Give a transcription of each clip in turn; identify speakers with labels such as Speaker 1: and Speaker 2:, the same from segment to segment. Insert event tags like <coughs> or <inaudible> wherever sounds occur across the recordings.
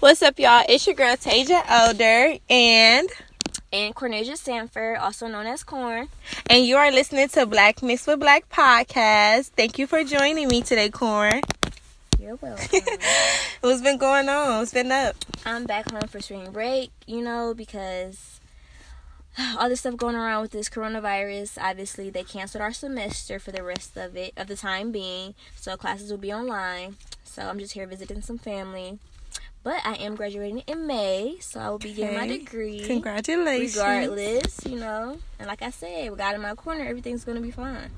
Speaker 1: What's up, y'all? It's your girl Tasia Elder and
Speaker 2: and Cornelia Sanford, also known as Corn.
Speaker 1: And you are listening to Black Mix with Black podcast. Thank you for joining me today, Corn.
Speaker 2: You're welcome. <laughs>
Speaker 1: What's been going on? What's been up?
Speaker 2: I'm back home for spring break, you know, because <sighs> all this stuff going around with this coronavirus. Obviously, they canceled our semester for the rest of it, of the time being. So classes will be online. So I'm just here visiting some family. But I am graduating in May, so I will be getting my degree.
Speaker 1: Congratulations.
Speaker 2: Regardless, you know. And like I said, we got in my corner, everything's gonna be fine.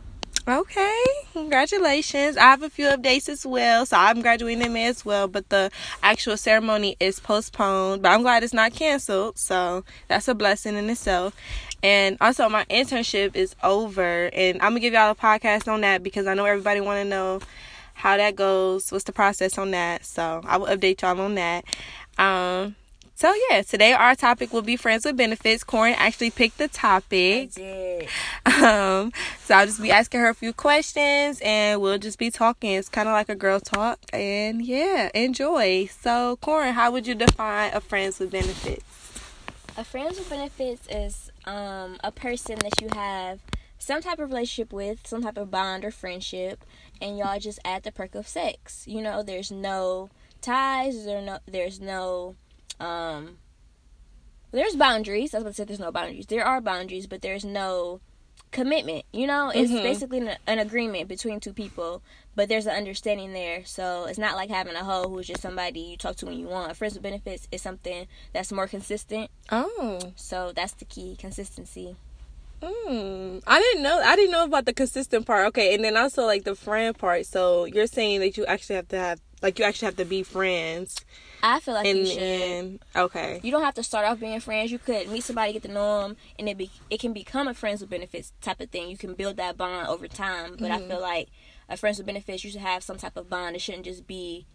Speaker 1: Okay, congratulations. I have a few updates as well. So I'm graduating in May as well, but the actual ceremony is postponed. But I'm glad it's not canceled. So that's a blessing in itself. And also my internship is over and I'm gonna give y'all a podcast on that because I know everybody wanna know how that goes, what's the process on that. So I will update y'all on that. Um, so yeah, today our topic will be friends with benefits. Corin actually picked the topic.
Speaker 2: I did.
Speaker 1: Um, so I'll just be asking her a few questions and we'll just be talking. It's kind of like a girl talk, and yeah, enjoy. So Corin, how would you define a friends with benefits?
Speaker 2: A friends with benefits is um a person that you have some type of relationship with, some type of bond or friendship, and y'all just add the perk of sex. You know, there's no ties, there no there's no um there's boundaries. I was about to say there's no boundaries. There are boundaries, but there's no commitment. You know, it's mm-hmm. basically an, an, agreement between two people, but there's an understanding there. So it's not like having a hoe who's just somebody you talk to when you want. Friends with benefits is something that's more consistent.
Speaker 1: Oh,
Speaker 2: so that's the key consistency.
Speaker 1: Mm, I didn't know. I didn't know about the consistent part. Okay, and then also like the friend part. So you're saying that you actually have to have like you actually have to be friends.
Speaker 2: I feel like you should.
Speaker 1: okay.
Speaker 2: You don't have to start off being friends. You could meet somebody, get to know them, and it be it can become a friends with benefits type of thing. You can build that bond over time. But mm-hmm. I feel like a friends with benefits, you should have some type of bond. It shouldn't just be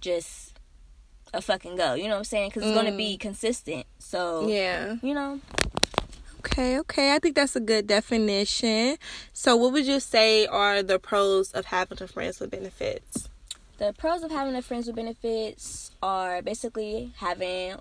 Speaker 2: just a fucking go. You know what I'm saying? Because it's mm. going to be consistent. So
Speaker 1: yeah,
Speaker 2: you know.
Speaker 1: Okay, okay. I think that's a good definition. So, what would you say are the pros of having a friends with benefits?
Speaker 2: The pros of having a friends with benefits are basically having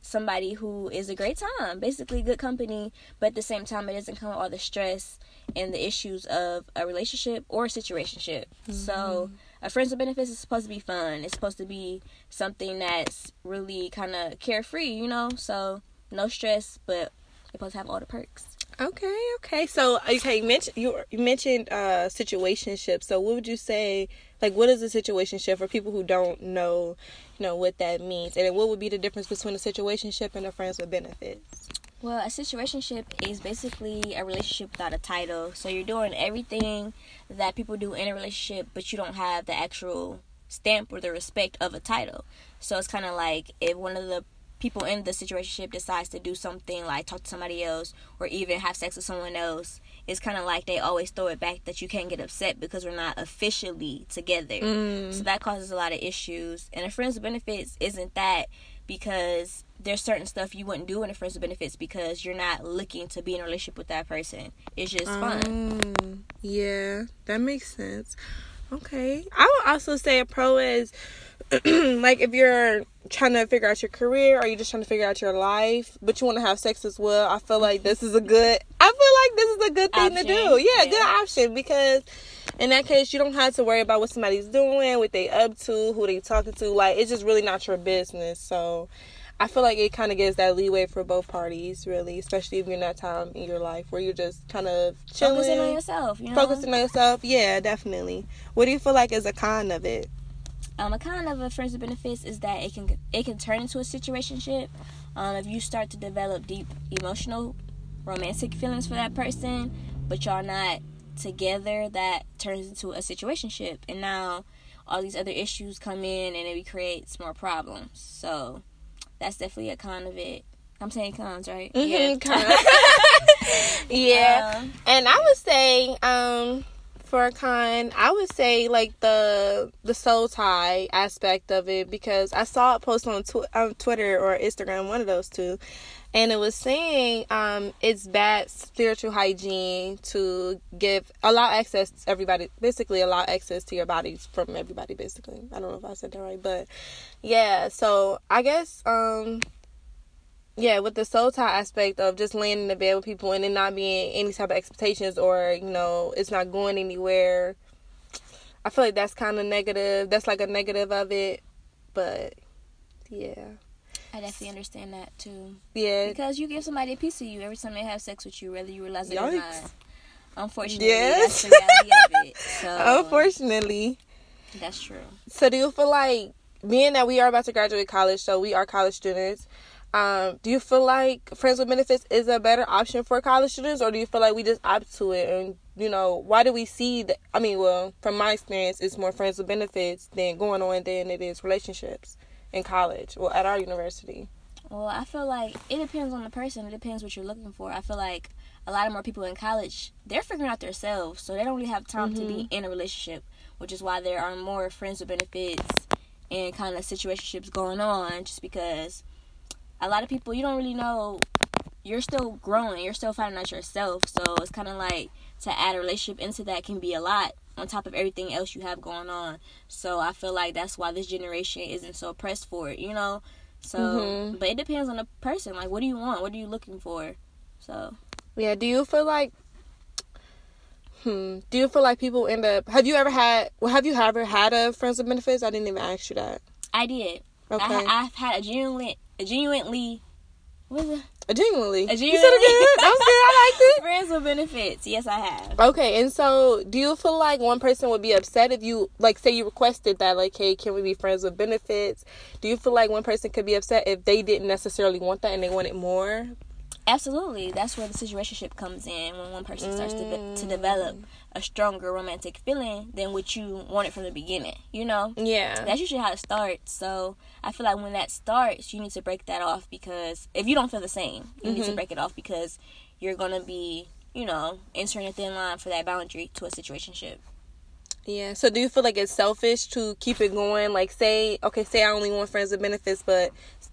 Speaker 2: somebody who is a great time, basically good company, but at the same time, it doesn't come with all the stress and the issues of a relationship or a situationship. Mm-hmm. So, a friends with benefits is supposed to be fun. It's supposed to be something that's really kind of carefree, you know. So no stress, but supposed to have all the perks.
Speaker 1: Okay, okay. So okay, you mentioned you, you mentioned uh situationship. So what would you say like what is a situationship for people who don't know, you know, what that means? And what would be the difference between a situationship and a friends with benefits?
Speaker 2: Well, a situationship is basically a relationship without a title. So you're doing everything that people do in a relationship, but you don't have the actual stamp or the respect of a title. So it's kind of like if one of the people in the situationship decides to do something like talk to somebody else or even have sex with someone else, it's kind of like they always throw it back that you can't get upset because we're not officially together. Mm. So that causes a lot of issues. And a friends with benefits isn't that because there's certain stuff you wouldn't do in a friends with benefits because you're not looking to be in a relationship with that person. It's just fun.
Speaker 1: Um, yeah, that makes sense. Okay. I would also say a pro is <clears throat> like if you're trying to figure out your career or you're just trying to figure out your life, but you want to have sex as well, I feel like this is a good I feel like this is a good thing option. to do. Yeah, yeah, good option because in that case you don't have to worry about what somebody's doing, what they up to, who they talking to. Like it's just really not your business. So I feel like it kind of gives that leeway for both parties, really, especially if you're in that time in your life where you're just kind of chilling,
Speaker 2: focusing on yourself, you know?
Speaker 1: focusing on yourself. Yeah, definitely. What do you feel like is a con of it?
Speaker 2: Um, a kind of a friends with benefits is that it can it can turn into a situationship. Um, if you start to develop deep emotional, romantic feelings for that person, but y'all not together, that turns into a situationship, and now all these other issues come in, and it creates more problems. So that's definitely a con of it. I'm saying cons, right?
Speaker 1: Mm-hmm, yeah. <laughs> <laughs> yeah. Um, and I would say, um, for a con, I would say like the the soul tie aspect of it because I saw it post on, tw- on Twitter or Instagram, one of those two, and it was saying um, it's bad spiritual hygiene to give allow access to everybody, basically allow access to your bodies from everybody. Basically, I don't know if I said that right, but yeah. So I guess um, yeah, with the soul tie aspect of just laying in the bed with people and then not being any type of expectations or, you know, it's not going anywhere. I feel like that's kind of negative. That's like a negative of it. But, yeah.
Speaker 2: I definitely understand that too.
Speaker 1: Yeah.
Speaker 2: Because you give somebody a piece of you every time they have sex with you, whether you realize it or not. Unfortunately,
Speaker 1: Yes.
Speaker 2: that's the reality of it. <laughs> So,
Speaker 1: Unfortunately.
Speaker 2: that's true.
Speaker 1: So do you feel like being that we are about to graduate college, so we are college students, um, do you feel like friends with benefits is a better option for college students or do you feel like we just opt to it and you know, why do we see that I mean, well, from my experience it's more friends with benefits than going on than it is relationships in college or at our university.
Speaker 2: Well, I feel like it depends on the person. It depends what you're looking for. I feel like a lot of more people in college, they're figuring out themselves, so they don't really have time to be in a relationship, which is why there are more friends with benefits and kind of situationships going on, just because a lot of people you don't really know. You're still growing. You're still finding out yourself. So it's kind of like to add a relationship into that can be a lot on top of everything else you have going on. So I feel like that's why this generation isn't so pressed for it. You know. So,
Speaker 1: Mhm.
Speaker 2: but it depends on the person. Like, what do you want? What are you looking for? So,
Speaker 1: Yeah, do you feel like hmm, do you feel like people end up have you ever had well have you ever had a friends with benefits? I didn't even ask you that.
Speaker 2: I did.
Speaker 1: Okay.
Speaker 2: I, I've had a genuine, a genuinely, what is it?
Speaker 1: genuinely.
Speaker 2: A
Speaker 1: You said it good. That was good. I liked it. <laughs>
Speaker 2: Friends with benefits. Yes, I have.
Speaker 1: Okay, and so do you feel like one person would be upset if you like say you requested that like hey can we be friends with benefits? Do you feel like one person could be upset if they didn't necessarily want that and they wanted more?
Speaker 2: Absolutely. That's where the situationship comes in when one person starts to, to develop a stronger romantic feeling than what you wanted from the beginning. You know?
Speaker 1: Yeah.
Speaker 2: That's usually how it starts. So I feel like when that starts, you need to break that off because if you don't feel the same, you need to mm-hmm. break it off because you're gonna be, you know, entering a thin line for that boundary to a situationship.
Speaker 1: Yeah. So do you feel like it's selfish to keep it going? Like say okay, say I only want friends with benefits, but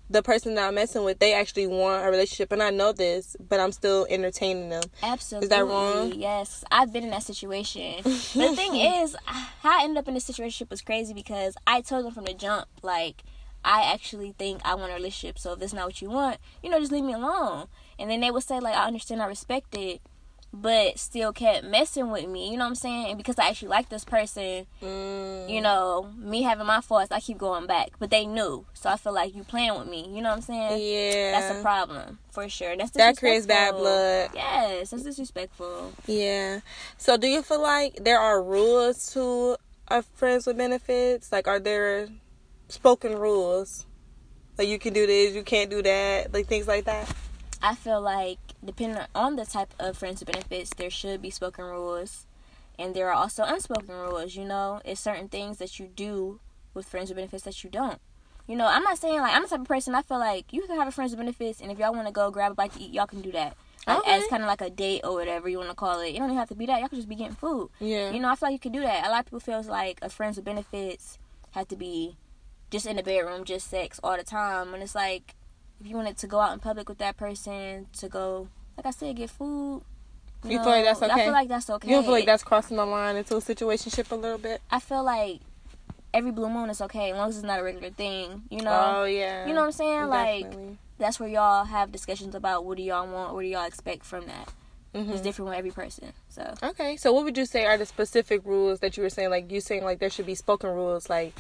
Speaker 1: the person that I'm messing with, they actually want a relationship and I know this, but I'm still entertaining them.
Speaker 2: Absolutely.
Speaker 1: Is that wrong?
Speaker 2: Yes, I've been in that situation. <laughs> the thing is, how I ended up in this situation was crazy because I told them from the jump, like, I actually think I want a relationship. So if that's not what you want, you know, just leave me alone. And then they would say, like, I understand, I respect it, but still kept messing with me. You know what I'm saying? And because I actually like this person,
Speaker 1: Mm.
Speaker 2: you know, me having my faults, I keep going back. But they knew. So I feel like you playing with me. You know what I'm saying?
Speaker 1: Yeah.
Speaker 2: That's a problem for sure. That's
Speaker 1: That creates bad blood.
Speaker 2: Yes, that's disrespectful.
Speaker 1: Yeah. So do you feel like there are rules to a friends with benefits? Like are there spoken rules? Like you can do this, you can't do that, like things like that.
Speaker 2: I feel like depending on the type of friends with benefits, there should be spoken rules, and there are also unspoken rules. You know, it's certain things that you do with friends with benefits that you don't. You know, I'm not saying like I'm the type of person. I feel like you can have a friends with benefits, and if y'all want to go grab a bite to eat, y'all can do that. Like,
Speaker 1: Okay.
Speaker 2: As kind of like a date or whatever you want to call it. You don't even have to be that. Y'all can just be getting food.
Speaker 1: Yeah.
Speaker 2: You know, I feel like you can do that. A lot of people feels like a friends with benefits have to be just in the bedroom, just sex all the time. And it's like if you wanted to go out in public with that person, to go, like I said, get food.
Speaker 1: You feel like that's okay.
Speaker 2: I feel like that's okay.
Speaker 1: You don't feel like that's crossing the line into a situationship a little bit?
Speaker 2: I feel like every blue moon is okay as long as it's not a regular thing. You know.
Speaker 1: Oh yeah.
Speaker 2: You know what I'm saying? Like that's where y'all have discussions about what do y'all want, what do y'all expect from that.
Speaker 1: Mhm.
Speaker 2: It's different with every person. So
Speaker 1: Okay, so what would you say are the specific rules that you were saying? Like you saying, like there should be spoken rules. Like,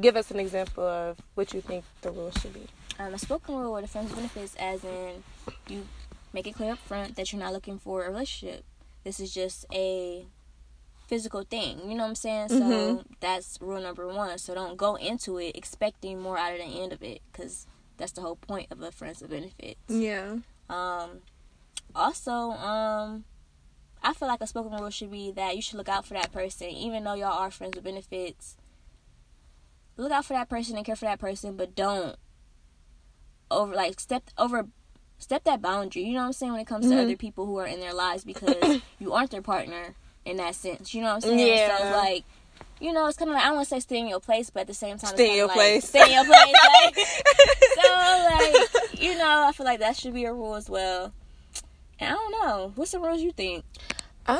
Speaker 1: give us an example of what you think the rules should be.
Speaker 2: Um, a spoken rule with a friends with benefits, as in you make it clear up front that you're not looking for a relationship. This is just a physical thing. You know what I'm saying? So
Speaker 1: Mhm.
Speaker 2: that's rule number one. So don't go into it expecting more out of the end of it, because that's the whole point of a friends with benefits.
Speaker 1: Yeah.
Speaker 2: Um, also, um, I feel like a spoken rule should be that you should look out for that person, even though y'all are friends with benefits. Look out for that person and care for that person, but don't over like step over step that boundary. You know what I'm saying when it comes to
Speaker 1: Mhm.
Speaker 2: other people who are in their lives because <coughs> you aren't their partner. in that sense. You know what I'm saying?
Speaker 1: Yeah.
Speaker 2: So like, you know, it's kind of like I don't want to say stay in your place, but at the same time,
Speaker 1: Stay in your
Speaker 2: like,
Speaker 1: place.
Speaker 2: Stay in your place. <laughs> Like, so like, you know, I feel like that should be a rule as well. And I don't know. What's the rules you think?
Speaker 1: Um.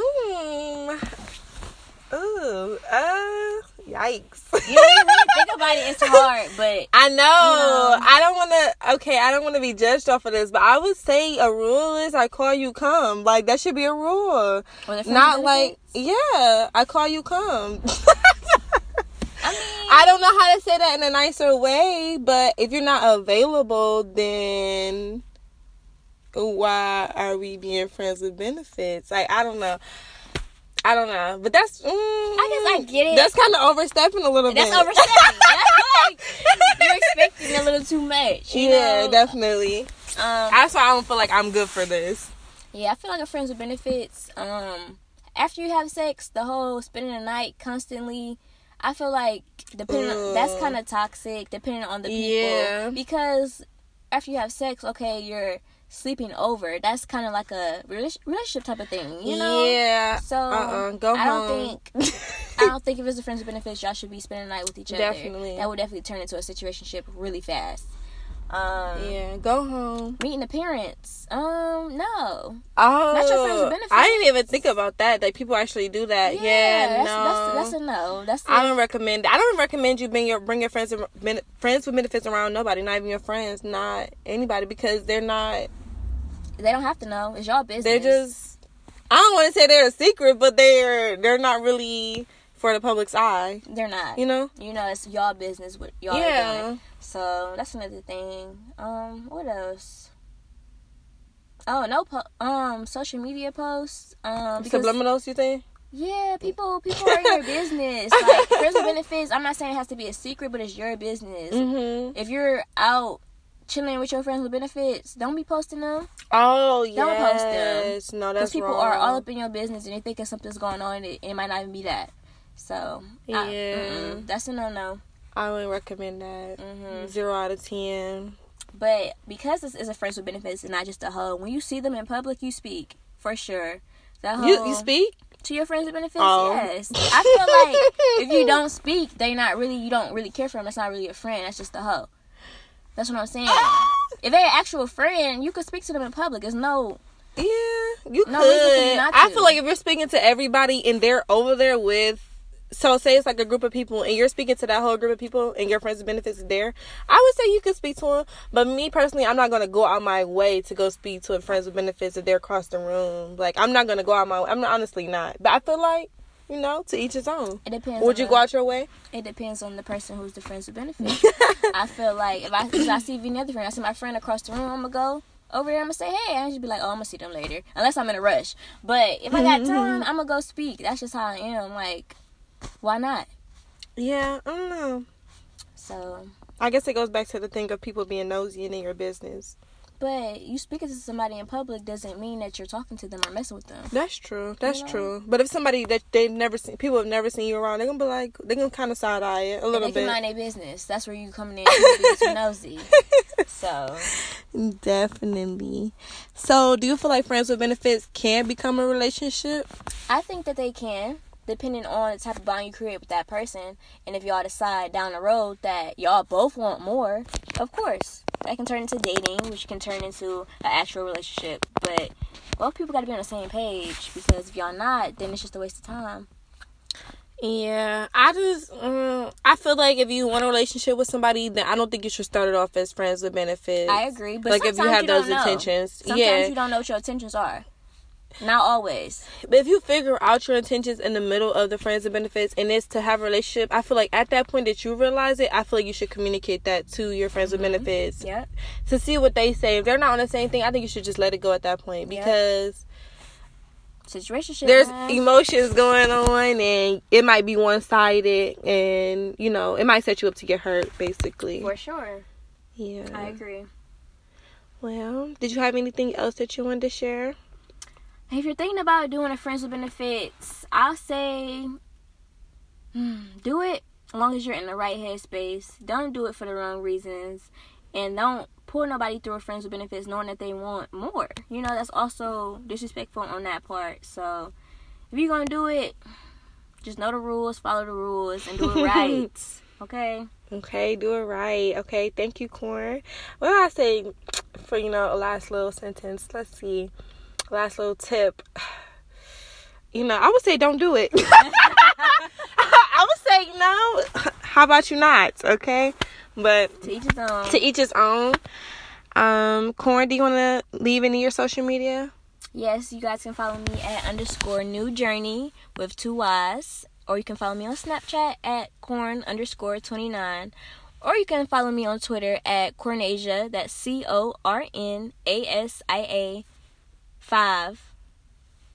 Speaker 1: Ooh. Uh. Yikes.
Speaker 2: You know, you really think about it, it's <laughs> hard, but
Speaker 1: I know.
Speaker 2: know.
Speaker 1: I don't want to. Okay, I don't want to be judged off of this, but I would say a rule is I call you come. Like that should be a rule. Not like yeah, I call you come. <laughs>
Speaker 2: I mean,
Speaker 1: I don't know how to say that in a nicer way, but if you're not available, then why are we being friends with benefits? Like I don't know. I don't know, but that's. Mm,
Speaker 2: I guess I get it.
Speaker 1: That's kind of overstepping a little
Speaker 2: that's
Speaker 1: bit.
Speaker 2: overstepping. That's <laughs> like you're expecting a little too much.
Speaker 1: Yeah,
Speaker 2: know?
Speaker 1: definitely.
Speaker 2: Um,
Speaker 1: That's why I don't feel like I'm good for this.
Speaker 2: Yeah, I feel like a friends with benefits. Um, after you have sex, the whole spending the night constantly. I feel like depending on, that's kind of toxic, depending on the people.
Speaker 1: Yeah.
Speaker 2: Because after you have sex, okay, you're sleeping over. That's kind of like a relationship type of thing, you know.
Speaker 1: Yeah.
Speaker 2: So
Speaker 1: Uh-uh, go
Speaker 2: I don't think <laughs> I don't think if it's a friends with benefits, y'all should be spending the night with each other.
Speaker 1: Definitely.
Speaker 2: That would definitely turn into a situationship really fast. Um,
Speaker 1: yeah, go home.
Speaker 2: Meeting the parents. Um, no.
Speaker 1: Oh,
Speaker 2: Not your friends with benefits.
Speaker 1: I didn't even think about that. That people actually do that. Yeah,
Speaker 2: that's,
Speaker 1: no.
Speaker 2: that's, that's a no. That's a,
Speaker 1: I don't recommend. I don't recommend you bring your bring your friends and- friends with benefits around nobody, not even your friends, not anybody, because they're not.
Speaker 2: They don't have to know. It's y'all business.
Speaker 1: They're just. I don't want to say they're a secret, but they're they're not really for the public's eye.
Speaker 2: They're not.
Speaker 1: You know?
Speaker 2: You know, it's y'all business. What y'all are doing.
Speaker 1: yeah.
Speaker 2: So that's another thing. Um, what else? Oh no, po- um, social media posts. Um, because
Speaker 1: Subliminals, you think?
Speaker 2: yeah, people people are your business. Like <laughs> friends with benefits. I'm not saying it has to be a secret, but it's your business.
Speaker 1: Mm-hmm.
Speaker 2: If you're out chilling with your friends with benefits, don't be posting them.
Speaker 1: Oh yes.
Speaker 2: Don't post them.
Speaker 1: No, that's Because
Speaker 2: people
Speaker 1: wrong.
Speaker 2: are all up in your business and they thinking something's going on. And it, it might not even be that. So
Speaker 1: Yeah.
Speaker 2: mm-mm, that's a no no.
Speaker 1: I wouldn't recommend that.
Speaker 2: hmm
Speaker 1: Zero out of ten.
Speaker 2: But because this is a friends with benefits and not just a hoe, when you see them in public, you speak for sure. That whole,
Speaker 1: You you speak?
Speaker 2: to your friends with benefits.
Speaker 1: Oh.
Speaker 2: Yes, I feel like <laughs> if you don't speak, they not really you don't really care for them. That's not really a friend. That's just a hoe. That's what I'm saying. Ah! if they're an actual friend, you could speak to them in public. There's no
Speaker 1: Yeah, you
Speaker 2: No reason for you
Speaker 1: could.
Speaker 2: not
Speaker 1: I feel like if you're speaking to everybody and they're over there with, so say it's like a group of people and you're speaking to that whole group of people and your friends with benefits is there, I would say you could speak to them. But me personally, I'm not gonna go out my way to go speak to a friends with benefits if they're across the room. Like I'm not gonna go out my. I'm not, honestly not. But I feel like. You know, to each his own.
Speaker 2: It depends.
Speaker 1: Would you
Speaker 2: the-
Speaker 1: go out your way?
Speaker 2: It depends on the person who's the friends with benefits. <laughs> I feel like if I if I see any other friend, I see my friend across the room, I'm gonna go over there. I'm gonna say hey, and just be like, oh, I'm gonna see them later, unless I'm in a rush. But if I got time, <laughs> I'm gonna go speak. That's just how I am. Like, why not?
Speaker 1: Yeah, I don't know.
Speaker 2: So,
Speaker 1: I guess it goes back to the thing of people being nosy and in your business.
Speaker 2: But you speaking to somebody in public doesn't mean that you're talking to them or messing with them.
Speaker 1: That's true. That's
Speaker 2: You know?
Speaker 1: true. But if somebody that they've never seen, people have never seen you around, they're gonna be like, they're gonna kind of side eye it a
Speaker 2: And
Speaker 1: little
Speaker 2: they can
Speaker 1: bit.
Speaker 2: mind their business. That's where you coming in <laughs> and being too nosy. So,
Speaker 1: Definitely. So, do you feel like friends with benefits can become a relationship?
Speaker 2: I think that they can, depending on the type of bond you create with that person, and if y'all decide down the road that y'all both want more, of course, that can turn into dating, which can turn into an actual relationship. But both people got to be on the same page because if y'all not, then it's just a waste of time.
Speaker 1: Yeah, I just, um, I feel like if you want a relationship with somebody, then I don't think you should start it off as friends with benefits.
Speaker 2: I agree, but
Speaker 1: like if you have those
Speaker 2: don't
Speaker 1: intentions,
Speaker 2: Sometimes
Speaker 1: yeah.
Speaker 2: you don't know what your intentions are. Not always.
Speaker 1: But if you figure out your intentions in the middle of the friends and benefits and it's to have a relationship, I feel like at that point that you realize it, I feel like you should communicate that to your friends with mm-hmm. benefits
Speaker 2: Yeah.
Speaker 1: to see what they say. If they're not on the same thing, I think you should just let it go at that point
Speaker 2: Yeah.
Speaker 1: because
Speaker 2: Situationship.
Speaker 1: there's emotions going on and it might be one sided and you know, it might set you up to get hurt basically.
Speaker 2: for sure.
Speaker 1: Yeah.
Speaker 2: I agree.
Speaker 1: Well, did you have anything else that you wanted to share?
Speaker 2: If you're thinking about doing a friends with benefits, I'll say hmm, do it as long as you're in the right headspace. Don't do it for the wrong reasons. And don't pull nobody through a friends with benefits knowing that they want more. You know, that's also disrespectful on that part. So if you're gonna do it, just know the rules, follow the rules, and do it <laughs> right. okay.
Speaker 1: Okay, do it right. Okay, thank you, Corn. What I say for you know a last little sentence? Let's see, last little tip. <sighs> You know, I would say don't do it. <laughs> I would say no. How about you not? Okay, but
Speaker 2: To each his own.
Speaker 1: to each his own. Um, Corn, do you want to leave any of your social media?
Speaker 2: Yes, you guys can follow me at underscore new journey with two Y's. Or you can follow me on Snapchat at corn underscore 29. Or you can follow me on Twitter at Cornasia. That's C O R N A S I A 5.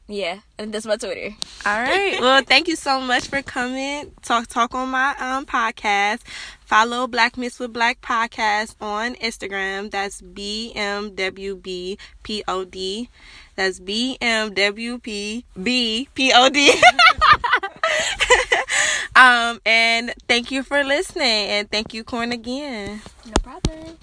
Speaker 2: Yeah, and that's my Twitter.
Speaker 1: All right. <laughs> Well, thank you so much for coming. Talk talk on my um podcast. Follow Black Miss with Black podcast on Instagram. That's B M W B P O D. That's B M W P B P O D. <laughs> Um and thank you for listening and thank you Corn again.
Speaker 2: No problem.